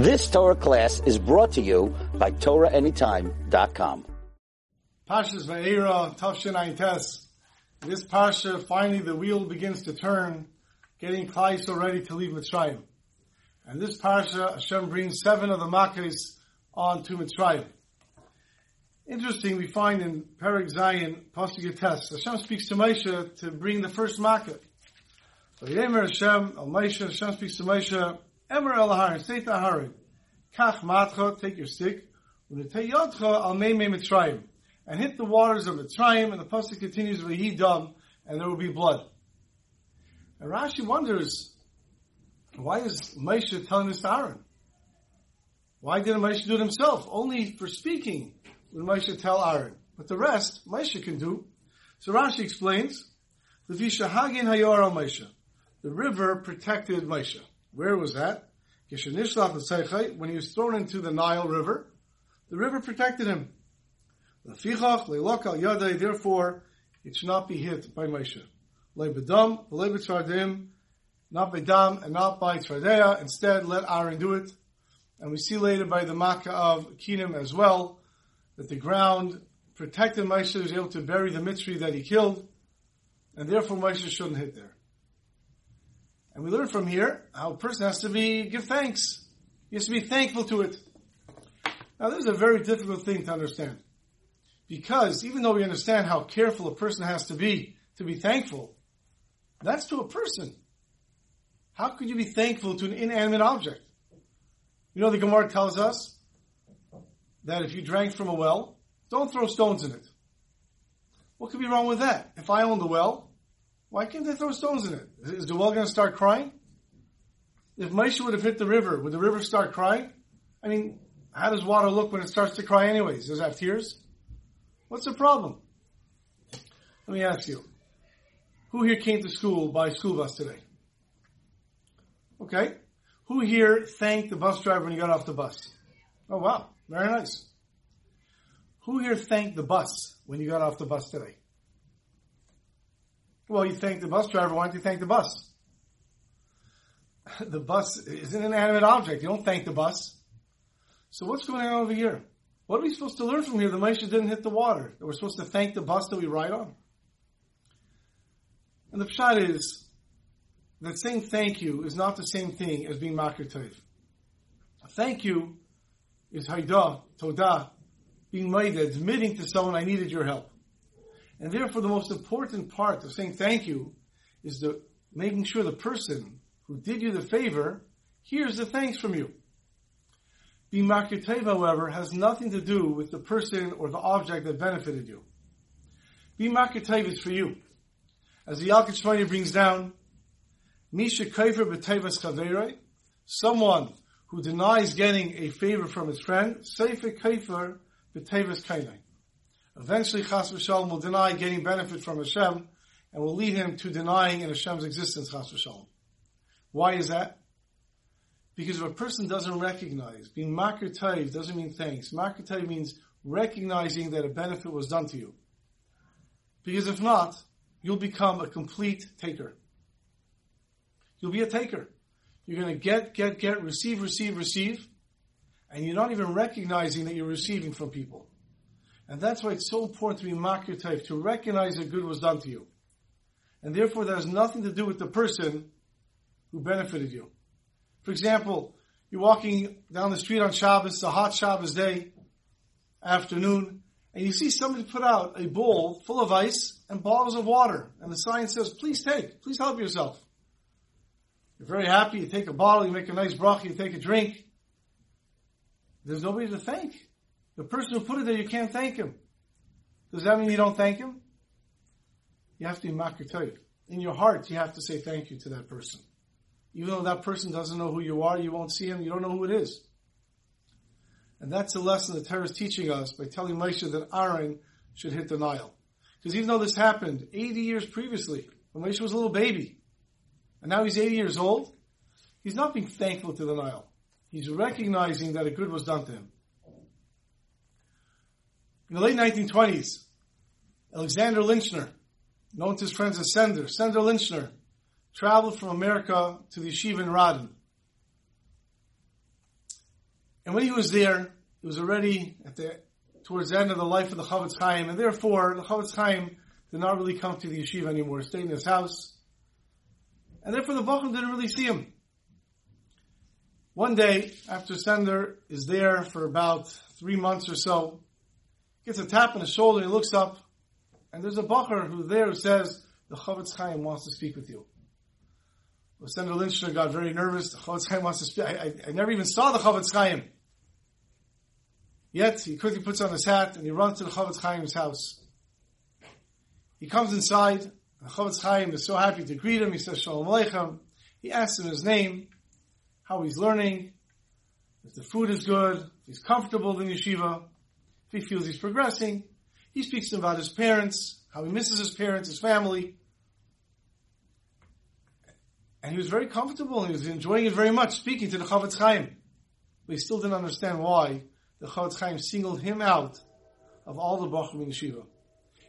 This Torah class is brought to you by TorahAnytime.com. Pashas Va'era, Tavshin Tes. This Pasha, finally the wheel begins to turn, getting Klai so ready to leave Mitzrayim. And this Pasha, Hashem brings seven of the Makkahs on to Mitzrayim. Interesting, we find in Perek Zayin, Pasuk Tes, Hashem speaks to Moshe to bring the first Makkah. So Yemer Hashem, Al Hashem speaks to Moshe, Emer El Aharon, say to Aharon, Kach Matcha, take your stick, U'neteyotcha Al Meimei Mitzrayim, and hit the waters of Mitzrayim, and the pasuk continues, V'hi dam, and there will be blood. And Rashi wonders, why is Moshe telling this to Aaron? Why didn't Moshe do it himself? Only for speaking would Moshe tell Aaron. But the rest, Moshe can do. So Rashi explains, the. The river protected Moshe. Where was that? When he was thrown into the Nile River, the river protected him. Therefore, it should not be hit by Moshe. Not by Dam and not by Tzfardea. Instead, let Aaron do it. And we see later by the Makkah of Kinim as well, that the ground protected Moshe, was able to bury the Mitzri that he killed, and therefore Moshe shouldn't hit there. And we learn from here how a person has to be, give thanks. He has to be thankful to it. Now this is a very difficult thing to understand. Because even though we understand how careful a person has to be to be thankful, that's to a person. How could you be thankful to an inanimate object? You know, the Gemara tells us that if you drank from a well, don't throw stones in it. What could be wrong with that? If I own the well, why can't they throw stones in it? Is the well going to start crying? If Moshe would have hit the river, would the river start crying? I mean, how does water look when it starts to cry anyways? Does it have tears? What's the problem? Let me ask you. Who here came to school by school bus today? Okay. Who here thanked the bus driver when he got off the bus? Oh wow. Very nice. Who here thanked the bus when you got off the bus today? Well, you thank the bus driver. Why don't you thank the bus? The bus is an inanimate object. You don't thank the bus. So what's going on over here? What are we supposed to learn from here? The Moshe didn't hit the water. We're supposed to thank the bus that we ride on. And the pshat is that saying thank you is not the same thing as being makir tov. Thank you is haidah, todah, being made, admitting to someone I needed your help. And therefore, the most important part of saying thank you is the making sure the person who did you the favor hears the thanks from you. Makir however, has nothing to do with the person or the object that benefited you. Makir is for you. As the Yalkut brings down, Misha Kaifer b'tevas chaveroi, someone who denies getting a favor from his friend, Seifer Kaifer b'tevas kainai. Eventually, Chas v'shalom will deny getting benefit from Hashem and will lead him to denying in Hashem's existence, Chas v'shalom. Why is that? Because if a person doesn't recognize, being taiv doesn't mean thanks. Taiv means recognizing that a benefit was done to you. Because if not, you'll become a complete taker. You'll be a taker. You're going to get, get, get, receive, receive, receive, and you're not even recognizing that you're receiving from people. And that's why it's so important to be makir to recognize that good was done to you. And therefore, that has nothing to do with the person who benefited you. For example, you're walking down the street on Shabbos, it's a hot Shabbos day, afternoon, and you see somebody put out a bowl full of ice and bottles of water, and the sign says, please take, please help yourself. You're very happy, you take a bottle, you make a nice bracha, you take a drink. There's nobody to thank. The person who put it there, you can't thank him. Does that mean you don't thank him? You have to be makir In your heart, you have to say thank you to that person. Even though that person doesn't know who you are, you won't see him, you don't know who it is. And that's the lesson the Torah is teaching us by telling Moshe that Aaron should hit the Nile. Because even though this happened 80 years previously, when Moshe was a little baby, and now he's 80 years old, he's not being thankful to the Nile. He's recognizing that a good was done to him. In the late 1920s, Alexander Linchner, known to his friends as Sender, Sender Linchner, traveled from America to the yeshiva in Radin. And when he was there, he was already at the towards the end of the life of the Chofetz Chaim, and therefore the Chofetz Chaim did not really come to the yeshiva anymore, stayed in his house. And therefore the Bachim didn't really see him. One day, after Sender is there for about three months or so, gets a tap on the shoulder, he looks up, and there's a Bacher who there who says, the Chofetz Chaim wants to speak with you. Well, Sender Linchner got very nervous. The Chofetz Chaim wants to speak. I, I, I never even saw the Chofetz Chaim. Yet, he quickly puts on his hat and he runs to the Chofetz Chaim's house. He comes inside. The Chofetz Chaim is so happy to greet him. He says, Shalom Aleichem. He asks him his name, how he's learning, if the food is good, if he's comfortable in yeshiva, if he feels he's progressing. He speaks about his parents, how he misses his parents, his family. And he was very comfortable and he was enjoying it very much, speaking to the Chofetz Chaim. But he still didn't understand why the Chofetz Chaim singled him out of all the Bachim in Yeshiva.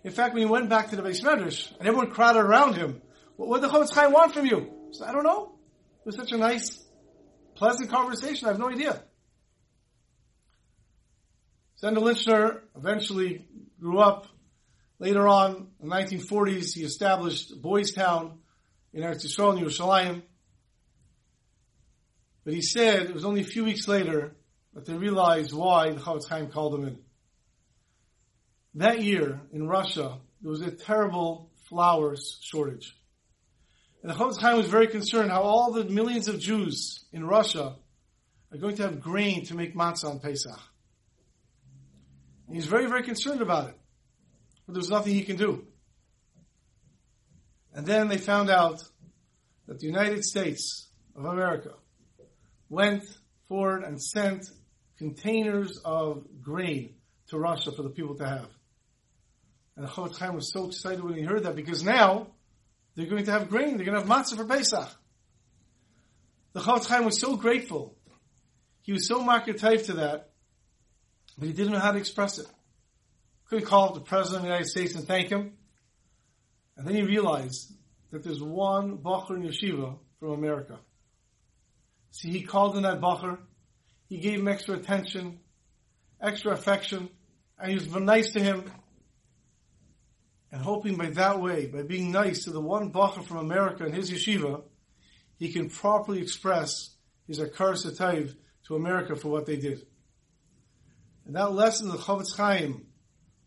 In fact, when he went back to the Beis Medrash and everyone crowded around him, what, what did the Chofetz Chaim want from you? He said, I don't know. It was such a nice, pleasant conversation. I have no idea. Sender Linchner eventually grew up. Later on, in the 1940s, he established Boys Town in Eretz Yisrael Yerushalayim. But he said it was only a few weeks later that they realized why the Chofetz Chaim called him in. That year in Russia, there was a terrible flowers shortage. And the Chofetz Chaim was very concerned how all the millions of Jews in Russia are going to have grain to make matzah on Pesach. And he's very, very concerned about it. But there was nothing he can do. And then they found out that the United States of America went forward and sent containers of grain to Russia for the people to have. And the Chofetz Chaim was so excited when he heard that because now they're going to have grain, they're going to have matzah for Pesach. The Chofetz Chaim was so grateful. He was so marketive to that, but he didn't know how to express it. Couldn't call up the President of the United States and thank him. And then he realized that there's one Bacher in Yeshiva from America. See, he called in that Bacher. He gave him extra attention, extra affection, and he was nice to him. And hoping by that way, by being nice to the one Bacher from America in his yeshiva, he can properly express his hakaras hatov to America for what they did. And that lesson that Chofetz Chaim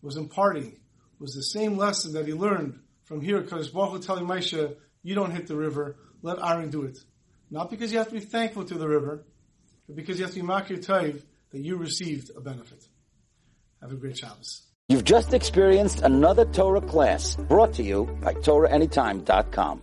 was imparting was the same lesson that he learned from here, because Baruch telling Moshe, you don't hit the river, let Aaron do it. Not because you have to be thankful to the river, but because you have to be makir taiv that you received a benefit. Have a great Shabbos. You've just experienced another Torah class brought to you by TorahAnytime.com.